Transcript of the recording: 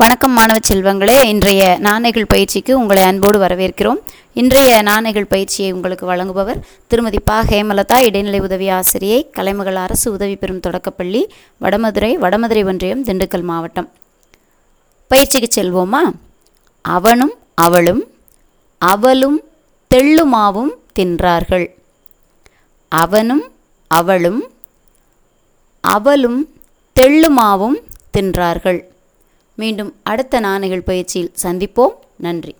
வணக்கம் மாணவ செல்வங்களே இன்றைய நாணயங்கள் பயிற்சிக்கு உங்களை அன்போடு வரவேற்கிறோம். இன்றைய நாணயங்கள் பயிற்சியை உங்களுக்கு வழங்குபவர் திருமதி பா. ஹேமலதா இடைநிலை உதவி ஆசிரியை கலைமகள் அரசு உதவி பெறும் தொடக்கப்பள்ளி வடமதுரை வடமதுரை ஒன்றியம் திண்டுக்கல் மாவட்டம். பயிற்சிக்கு செல்வோமா? அவனும் அவளும் அவளும் தெள்ளுமாவும் தின்றார்கள். அவனும் அவளும் அவளும் தெள்ளுமாவும் தின்றார்கள். மீண்டும் அடுத்த நாணயங்கள் பயிற்சியில் சந்திப்போம். நன்றி.